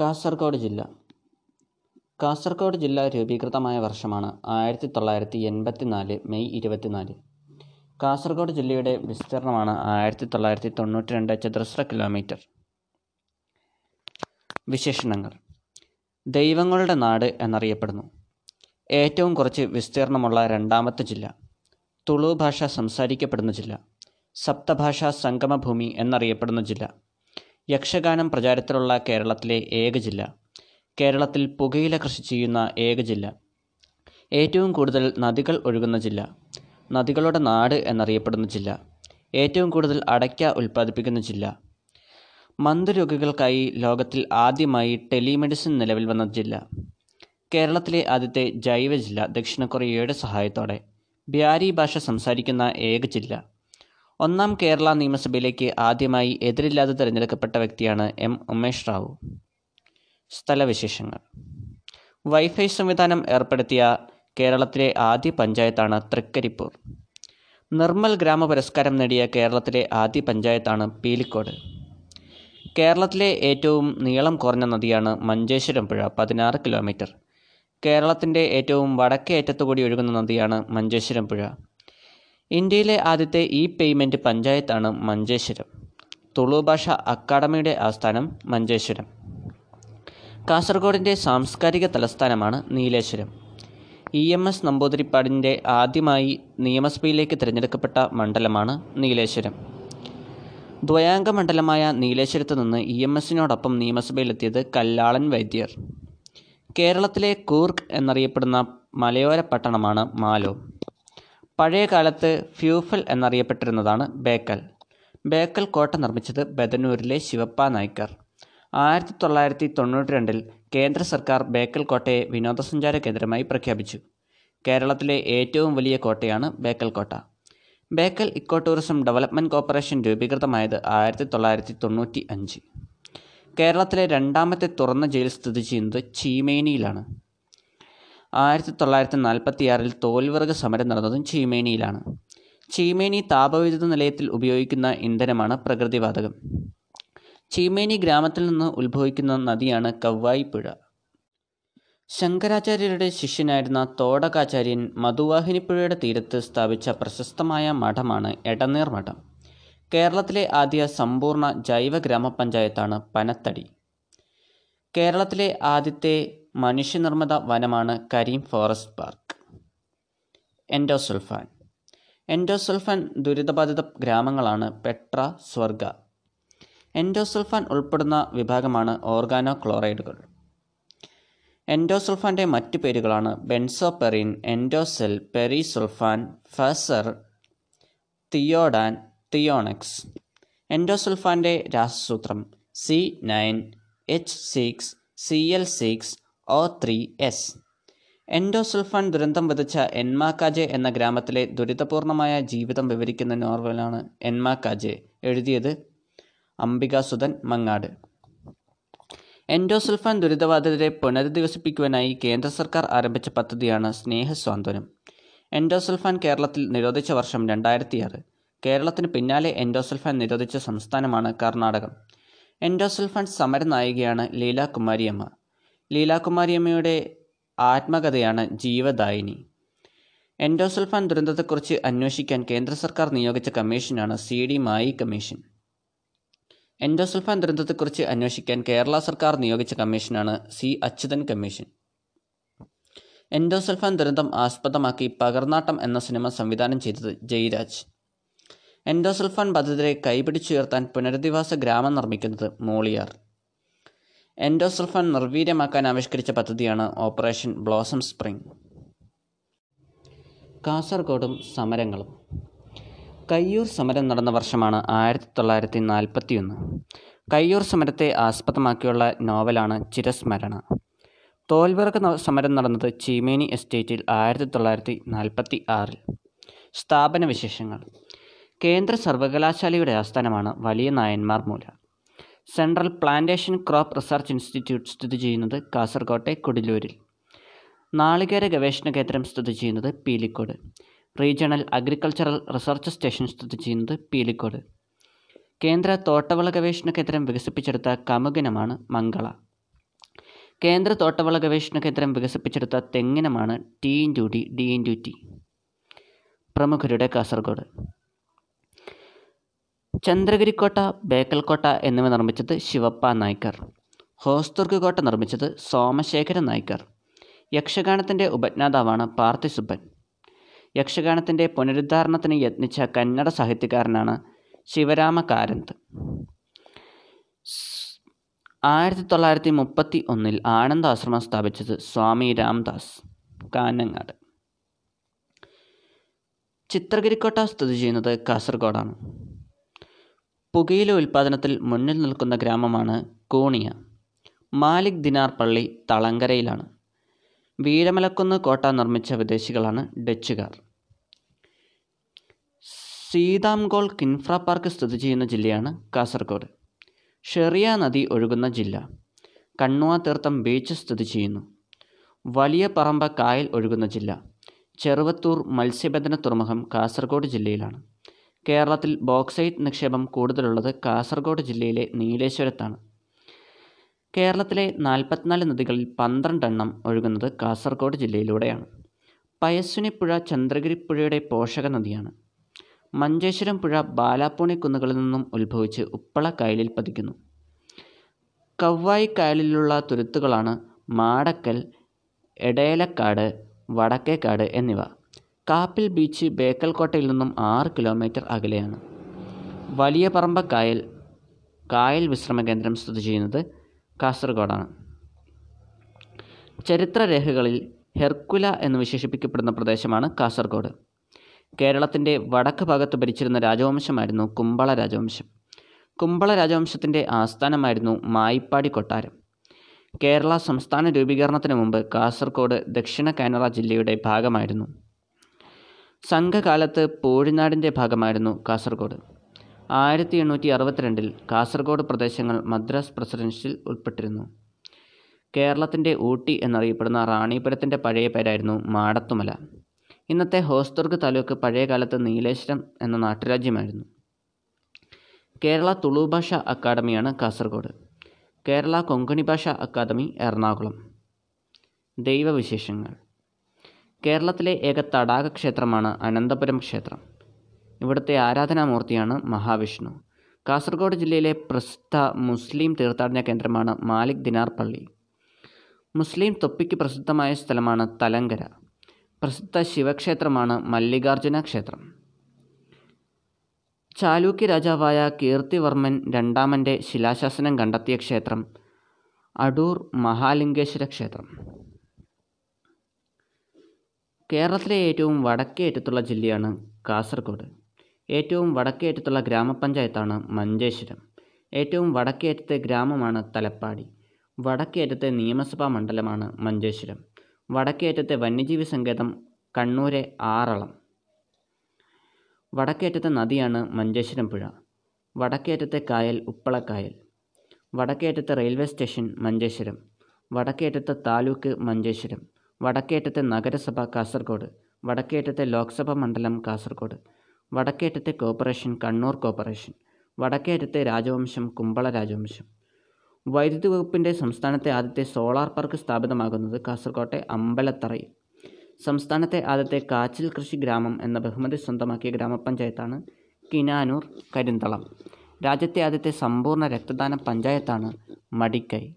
കാസർഗോഡ് ജില്ല. കാസർഗോഡ് ജില്ല രൂപീകൃതമായ വർഷമാണ് ആയിരത്തി തൊള്ളായിരത്തി എൺപത്തി നാല് മെയ് ഇരുപത്തിനാല്. കാസർഗോഡ് ജില്ലയുടെ വിസ്തീർണമാണ് ആയിരത്തി തൊള്ളായിരത്തി തൊണ്ണൂറ്റി രണ്ട് ചതുരശ്ര കിലോമീറ്റർ. വിശേഷണങ്ങൾ. ദൈവങ്ങളുടെ നാട് എന്നറിയപ്പെടുന്നു. ഏറ്റവും കുറച്ച് വിസ്തീർണമുള്ള രണ്ടാമത്തെ ജില്ല. തുളു ഭാഷ സംസാരിക്കപ്പെടുന്ന ജില്ല. സപ്തഭാഷാ സംഗമഭൂമി എന്നറിയപ്പെടുന്ന ജില്ല. യക്ഷഗാനം പ്രചാരത്തിലുള്ള കേരളത്തിലെ ഏക ജില്ല. കേരളത്തിൽ പുകയില കൃഷി ചെയ്യുന്ന ഏക ജില്ല. ഏറ്റവും കൂടുതൽ നദികൾ ഒഴുകുന്ന ജില്ല. നദികളുടെ നാട് എന്നറിയപ്പെടുന്ന ജില്ല. ഏറ്റവും കൂടുതൽ അടയ്ക്ക ഉൽപ്പാദിപ്പിക്കുന്ന ജില്ല. മന്ദരോഗികൾക്കായി ലോകത്തിൽ ആദ്യമായി ടെലിമെഡിസിൻ നിലവിൽ വന്ന ജില്ല. കേരളത്തിലെ ആദ്യത്തെ ജൈവ ജില്ല ദക്ഷിണ കൊറിയയുടെ സഹായത്തോടെ. ബ്യാരി ഭാഷ സംസാരിക്കുന്ന ഏക ജില്ല. ഒന്നാം കേരള നിയമസഭയിലേക്ക് ആദ്യമായി എതിരില്ലാതെ തിരഞ്ഞെടുക്കപ്പെട്ട വ്യക്തിയാണ് എം. ഉമേഷ് റാവു. സ്ഥലവിശേഷങ്ങൾ. വൈഫൈ സംവിധാനം ഏർപ്പെടുത്തിയ കേരളത്തിലെ ആദ്യ പഞ്ചായത്താണ് തൃക്കരിപ്പൂർ. നിർമ്മൽ ഗ്രാമ പുരസ്കാരം നേടിയ കേരളത്തിലെ ആദ്യ പഞ്ചായത്താണ് പീലിക്കോട്. കേരളത്തിലെ ഏറ്റവും നീളം കുറഞ്ഞ നദിയാണ് മഞ്ചേശ്വരം പുഴ പതിനാറ് കിലോമീറ്റർ. കേരളത്തിന്റെ ഏറ്റവും വടക്കേ അറ്റത്തുകൂടി ഒഴുകുന്ന നദിയാണ് മഞ്ചേശ്വരം പുഴ. ഇന്ത്യയിലെ ആദ്യത്തെ ഇ പേയ്മെന്റ് പഞ്ചായത്താണ് മഞ്ചേശ്വരം. തുളു ഭാഷ അക്കാദമിയുടെ ആസ്ഥാനം മഞ്ചേശ്വരം. കാസർഗോഡിന്റെ സാംസ്കാരിക തലസ്ഥാനമാണ് നീലേശ്വരം. ഇ എം എസ് നമ്പൂതിരിപ്പാടിന്റെ ആദ്യമായി നിയമസഭയിലേക്ക് തിരഞ്ഞെടുക്കപ്പെട്ട മണ്ഡലമാണ് നീലേശ്വരം. ദ്വയാംഗ മണ്ഡലമായ നീലേശ്വരത്ത് നിന്ന് ഇ എം എസിനോടൊപ്പം നിയമസഭയിലെത്തിയത് കല്ലാളൻ വൈദ്യർ. കേരളത്തിലെ കൂർഗ് എന്നറിയപ്പെടുന്ന മലയോര പട്ടണമാണ് മാലോ. പഴയ കാലത്ത് ഫ്യൂഫൽ എന്നറിയപ്പെട്ടിരുന്നതാണ് ബേക്കൽ. ബേക്കൽ കോട്ട നിർമ്മിച്ചത് ബദനൂരിലെ ശിവപ്പ നായ്ക്കർ ആയിരത്തി തൊള്ളായിരത്തി തൊണ്ണൂറ്റി രണ്ടിൽ കേന്ദ്ര സർക്കാർ ബേക്കൽ കോട്ടയെ വിനോദസഞ്ചാര കേന്ദ്രമായി പ്രഖ്യാപിച്ചു. കേരളത്തിലെ ഏറ്റവും വലിയ കോട്ടയാണ് ബേക്കൽ കോട്ട. Bekal eco tourism development corporation രൂപീകൃതമായത് ആയിരത്തി തൊള്ളായിരത്തി തൊണ്ണൂറ്റി അഞ്ച് കേരളത്തിലെ രണ്ടാമത്തെ തുറന്ന ജയിൽ സ്ഥിതി ചെയ്യുന്നത് ചീമേനിയിലാണ്. ആയിരത്തി തൊള്ളായിരത്തി നാൽപ്പത്തിയാറിൽ തോൽവർഗ സമരം നടന്നതും ചീമേനിയിലാണ്. ചീമേനി താപവൈദ്യുത നിലയത്തിൽ ഉപയോഗിക്കുന്ന ഇന്ധനമാണ് പ്രകൃതിവാതകം. ചീമേനി ഗ്രാമത്തിൽ നിന്ന് ഉത്ഭവിക്കുന്ന നദിയാണ് കവ്വായി പുഴ ശങ്കരാചാര്യരുടെ ശിഷ്യനായിരുന്ന തോടകാചാര്യൻ മധുവാഹിനിപ്പുഴയുടെ തീരത്ത് സ്ഥാപിച്ച പ്രശസ്തമായ മഠമാണ് എടനീർ മഠം. കേരളത്തിലെ ആദ്യ സമ്പൂർണ ജൈവ ഗ്രാമപഞ്ചായത്താണ് പനത്തടി. കേരളത്തിലെ ആദ്യത്തെ മനുഷ്യനിർമ്മിത വനമാണ് Karim forest park. Endosulfan endosulfan ദുരിതബാധിത ഗ്രാമങ്ങളാണ് പെട്ര സ്വർഗ. എൻഡോസുൽഫാൻ ഉൾപ്പെടുന്ന വിഭാഗമാണ് ഓർഗാനോ ക്ലോറൈഡുകൾ എൻഡോസുൽഫാന്റെ മറ്റു പേരുകളാണ് benzoepin endocel parrysulfan phaser Thiodan Thionex. എൻഡോസുൽഫാന്റെ രാസസൂത്രം C nine H six C L six O three S endosulfan ദുരന്തം വിതച്ച എൻമാക്കാജെ എന്ന ഗ്രാമത്തിലെ ദുരിതപൂർണമായ ജീവിതം വിവരിക്കുന്ന നോവലാണ് എൻമാക്കാജെ എഴുതിയത് അംബികാസുധൻ മങ്ങാട്. എൻഡോസൾഫാൻ ദുരിതബാധിതരെ പുനരധിവസിപ്പിക്കുവാനായി കേന്ദ്ര സർക്കാർ ആരംഭിച്ച പദ്ധതിയാണ് സ്നേഹസ്വാന്തനം. എൻഡോസൾഫാൻ കേരളത്തിൽ നിരോധിച്ച വർഷം രണ്ടായിരത്തിയാറ്. കേരളത്തിന് പിന്നാലെ എൻഡോസൾഫാൻ നിരോധിച്ച സംസ്ഥാനമാണ് കർണാടകം. എൻഡോസൾഫാൻ സമരനായികയാണ് ലീലാകുമാരിയമ്മ. ലീലാകുമാരിയമ്മയുടെ ആത്മകഥയാണ് ജീവദായിനി. എൻഡോസൾഫാൻ ദുരന്തത്തെക്കുറിച്ച് അന്വേഷിക്കാൻ കേന്ദ്ര സർക്കാർ നിയോഗിച്ച കമ്മീഷനാണ് C D Mayee commission. Endosulfan ദുരന്തത്തെക്കുറിച്ച് അന്വേഷിക്കാൻ കേരള സർക്കാർ നിയോഗിച്ച കമ്മീഷനാണ് സി അച്യുതൻ കമ്മീഷൻ. എൻഡോസൾഫാൻ ദുരന്തം ആസ്പദമാക്കി പകർനാട്ടം എന്ന സിനിമ സംവിധാനം ചെയ്തത് ജയരാജ്. എൻഡോസൾഫാൻ ബാധിതരെ കൈപിടിച്ചുയർത്താൻ പുനരധിവാസ ഗ്രാമം നിർമ്മിക്കുന്നത് മൂളിയാർ. എൻഡോസൾഫാൻ നിർവീര്യമാക്കാൻ ആവിഷ്കരിച്ച പദ്ധതിയാണ് ഓപ്പറേഷൻ ബ്ലോസം സ്പ്രിംഗ്. കാസർഗോഡും സമരങ്ങളും. കയ്യൂർ സമരം നടന്ന വർഷമാണ് ആയിരത്തി തൊള്ളായിരത്തി നാൽപ്പത്തിയൊന്ന് കയ്യൂർ സമരത്തെ ആസ്പദമാക്കിയുള്ള നോവലാണ് ചിരസ്മരണ. തോൽവിറക്ക് സമരം നടന്നത് ചീമേനി എസ്റ്റേറ്റിൽ ആയിരത്തി തൊള്ളായിരത്തി നാൽപ്പത്തി ആറിൽ സ്ഥാപന വിശേഷങ്ങൾ കേന്ദ്ര സർവകലാശാലയുടെ ആസ്ഥാനമാണ് വലിയ Nayanmar Moola. Central plantation crop research institute സ്ഥിതി ചെയ്യുന്നത് കാസർകോട്ടെ കൊടിലൂരിൽ. നാളികേര ഗവേഷണ കേന്ദ്രം സ്ഥിതി ചെയ്യുന്നത് Pilicode. Regional agricultural research station സ്ഥിതി ചെയ്യുന്നത് പീലിക്കോട്. കേന്ദ്ര തോട്ടവിള ഗവേഷണ കേന്ദ്രം വികസിപ്പിച്ചെടുത്ത കമുകിനമാണ് മംഗള. കേന്ദ്ര തോട്ടവള ഗവേഷണ കേന്ദ്രം വികസിപ്പിച്ചെടുത്ത തെങ്ങിനമാണ് T into D D T. പ്രമുഖരുടെ കാസർഗോഡ് ചന്ദ്രഗിരിക്കോട്ട ബേക്കൽക്കോട്ട എന്നിവ നിർമ്മിച്ചത് ശിവപ്പ നായ്ക്കർ. ഹോസ്ദുർഗ് കോട്ട നിർമ്മിച്ചത് സോമശേഖര നായ്ക്കർ. യക്ഷഗാനത്തിന്റെ ഉപജ്ഞാതാവാണ് പാർത്ഥിസുബ്ബൻ. യക്ഷഗാനത്തിന്റെ പുനരുദ്ധാരണത്തിന് യത്നിച്ച കന്നഡ സാഹിത്യകാരനാണ് ശിവരാമ കാരന്ത് ആയിരത്തി തൊള്ളായിരത്തി മുപ്പത്തി ഒന്നിൽ ആനന്ദാശ്രമം സ്ഥാപിച്ചത് സ്വാമി രാംദാസ് കാനങ്ങാട് ചിത്രഗിരിക്കോട്ട സ്ഥിതി ചെയ്യുന്നത് കാസർഗോഡാണ്. പുകയില ഉൽപ്പാദനത്തിൽ മുന്നിൽ നിൽക്കുന്ന ഗ്രാമമാണ് കൂണിയ. മാലിക് ദിനാർ പള്ളി തളങ്കരയിലാണ്. വീരമലക്കുന്ന് കോട്ട നിർമ്മിച്ച വിദേശികളാണ് ഡച്ചുകാർ. സീതാംഗോൾ കിൻഫ്ര പാർക്ക് സ്ഥിതി ചെയ്യുന്ന ജില്ലയാണ് കാസർഗോഡ്. ഷെറിയ നദി ഒഴുകുന്ന ജില്ല. കണ്ണുവാ തീർത്ഥം ബീച്ച് സ്ഥിതി ചെയ്യുന്നു. വലിയ പറമ്പ കായൽ ഒഴുകുന്ന ജില്ല. ചെറുവത്തൂർ മത്സ്യബന്ധന തുറമുഖം കാസർഗോഡ് ജില്ലയിലാണ്. കേരളത്തിൽ ബോക്സൈറ്റ് നിക്ഷേപം കൂടുതലുള്ളത് കാസർഗോഡ് ജില്ലയിലെ നീലേശ്വരത്താണ്. കേരളത്തിലെ നാൽപ്പത്തിനാല് നദികളിൽ പന്ത്രണ്ടെണ്ണം ഒഴുകുന്നത് കാസർഗോഡ് ജില്ലയിലൂടെയാണ്. പയസ്വിനിപ്പുഴ ചന്ദ്രഗിരിപ്പുഴയുടെ പോഷക നദിയാണ്. മഞ്ചേശ്വരം പുഴ ബാലാപ്പൂണി കുന്നുകളിൽ നിന്നും ഉത്ഭവിച്ച് ഉപ്പള കായലിൽ പതിക്കുന്നു. കവ്വായി കായലിലുള്ള തുരുത്തുകളാണ് മാടക്കൽ എടേലക്കാട് വടക്കേക്കാട് എന്നിവ. കാപ്പിൽ ബീച്ച് ബേക്കൽകോട്ടയിൽ നിന്നും ആറ് കിലോമീറ്റർ അകലെയാണ്. വലിയ പറമ്പ കായൽ കായൽ വിശ്രമ കേന്ദ്രം സ്ഥിതി ചെയ്യുന്നത് കാസർഗോഡാണ്. ചരിത്രരേഖകളിൽ ഹെർക്കുല എന്ന് വിശേഷിപ്പിക്കപ്പെടുന്ന പ്രദേശമാണ് കാസർഗോഡ്. കേരളത്തിന്റെ വടക്ക് ഭാഗത്ത് ഭരിച്ചിരുന്ന രാജവംശമായിരുന്നു കുമ്പള രാജവംശം. കുമ്പള രാജവംശത്തിന്റെ ആസ്ഥാനമായിരുന്നു മായിപ്പാടി കൊട്ടാരം. കേരള സംസ്ഥാന രൂപീകരണത്തിന് മുമ്പ് കാസർഗോഡ് ദക്ഷിണ കാനറ ജില്ലയുടെ ഭാഗമായിരുന്നു. സംഘകാലത്ത് പോഴിനാടിന്റെ ഭാഗമായിരുന്നു കാസർഗോഡ്. ആയിരത്തി എണ്ണൂറ്റി അറുപത്തിരണ്ടിൽ കാസർഗോഡ് പ്രദേശങ്ങൾ മദ്രാസ് പ്രസിഡൻഷ്യൽ ഉൾപ്പെട്ടിരുന്നു. കേരളത്തിന്റെ ഊട്ടി എന്നറിയപ്പെടുന്ന റാണിപുരത്തിന്റെ പഴയ പേരായിരുന്നു മാടത്തുമല. ഇന്നത്തെ ഹോസ്ദുർഗ് താലൂക്ക് പഴയകാലത്ത് നീലേശ്വരം എന്ന നാട്ടുരാജ്യമായിരുന്നു. കേരള തുളു ഭാഷ അക്കാദമിയാണ് കാസർഗോഡ്. കേരള കൊങ്കണി ഭാഷ അക്കാദമി എറണാകുളം. ദൈവവിശേഷങ്ങൾ. കേരളത്തിലെ ഏക തടാക ക്ഷേത്രമാണ് അനന്തപുരം ക്ഷേത്രം. ഇവിടുത്തെ ആരാധനാമൂർത്തിയാണ് മഹാവിഷ്ണു. കാസർഗോഡ് ജില്ലയിലെ പ്രസിദ്ധ മുസ്ലിം തീർത്ഥാടന കേന്ദ്രമാണ് മാലിക് ദിനാർ പള്ളി. മുസ്ലിം തൊപ്പിക്ക് പ്രസിദ്ധമായ സ്ഥലമാണ് തലങ്കര. പ്രസിദ്ധ ശിവക്ഷേത്രമാണ് മല്ലികാർജുന ക്ഷേത്രം. ചാലൂക്യ രാജാവായ കീർത്തിവർമ്മൻ രണ്ടാമന്റെ ശിലാശാസനം കണ്ടെത്തിയ ക്ഷേത്രം അടൂർ മഹാലിംഗേശ്വര ക്ഷേത്രം. കേരളത്തിലെ ഏറ്റവും വടക്കേ അറ്റത്തുള്ള ജില്ലയാണ് കാസർഗോഡ്. ഏറ്റവും വടക്കേ അറ്റത്തുള്ള ഗ്രാമപഞ്ചായത്താണ് മഞ്ചേശ്വരം. ഏറ്റവും വടക്കേ അറ്റത്തെ ഗ്രാമമാണ് തലപ്പാടി. വടക്കേ അറ്റത്തെ നിയമസഭാ മണ്ഡലമാണ് മഞ്ചേശ്വരം. വടക്കേ അറ്റത്തെ വന്യജീവി സങ്കേതം കണ്ണൂരെ ആറളം. വടക്കേ അറ്റത്തെ നദിയാണ് മഞ്ചേശ്വരം പുഴ. വടക്കേ അറ്റത്തെ കായൽ ഉപ്പളക്കായൽ. വടക്കേ അറ്റത്തെ റെയിൽവേ സ്റ്റേഷൻ മഞ്ചേശ്വരം. വടക്കേ അറ്റത്തെ താലൂക്ക് മഞ്ചേശ്വരം. വടക്കേ അറ്റത്തെ നഗരസഭ കാസർഗോഡ് വടക്കേറ്റത്തെ ലോക്സഭാ മണ്ഡലം കാസർഗോഡ് വടക്കേറ്റത്തെ കോർപ്പറേഷൻ കണ്ണൂർ കോർപ്പറേഷൻ വടക്കേറ്റത്തെ രാജവംശം കുമ്പള രാജവംശം. വൈദ്യുതി വകുപ്പിന്റെ സംസ്ഥാനത്തെ ആദ്യത്തെ സോളാർ പാർക്ക് സ്ഥാപിതമാകുന്നത് കാസർകോട്ടെ അമ്പലത്തറയിൽ. സംസ്ഥാനത്തെ ആദ്യത്തെ കാച്ചിൽ കൃഷി ഗ്രാമം എന്ന ബഹുമതി സ്വന്തമാക്കിയ ഗ്രാമപഞ്ചായത്താണ് കിനാനൂർ കരിന്തളം. രാജ്യത്തെ ആദ്യത്തെ സമ്പൂർണ രക്തദാന പഞ്ചായത്താണ് മടിക്കൈ.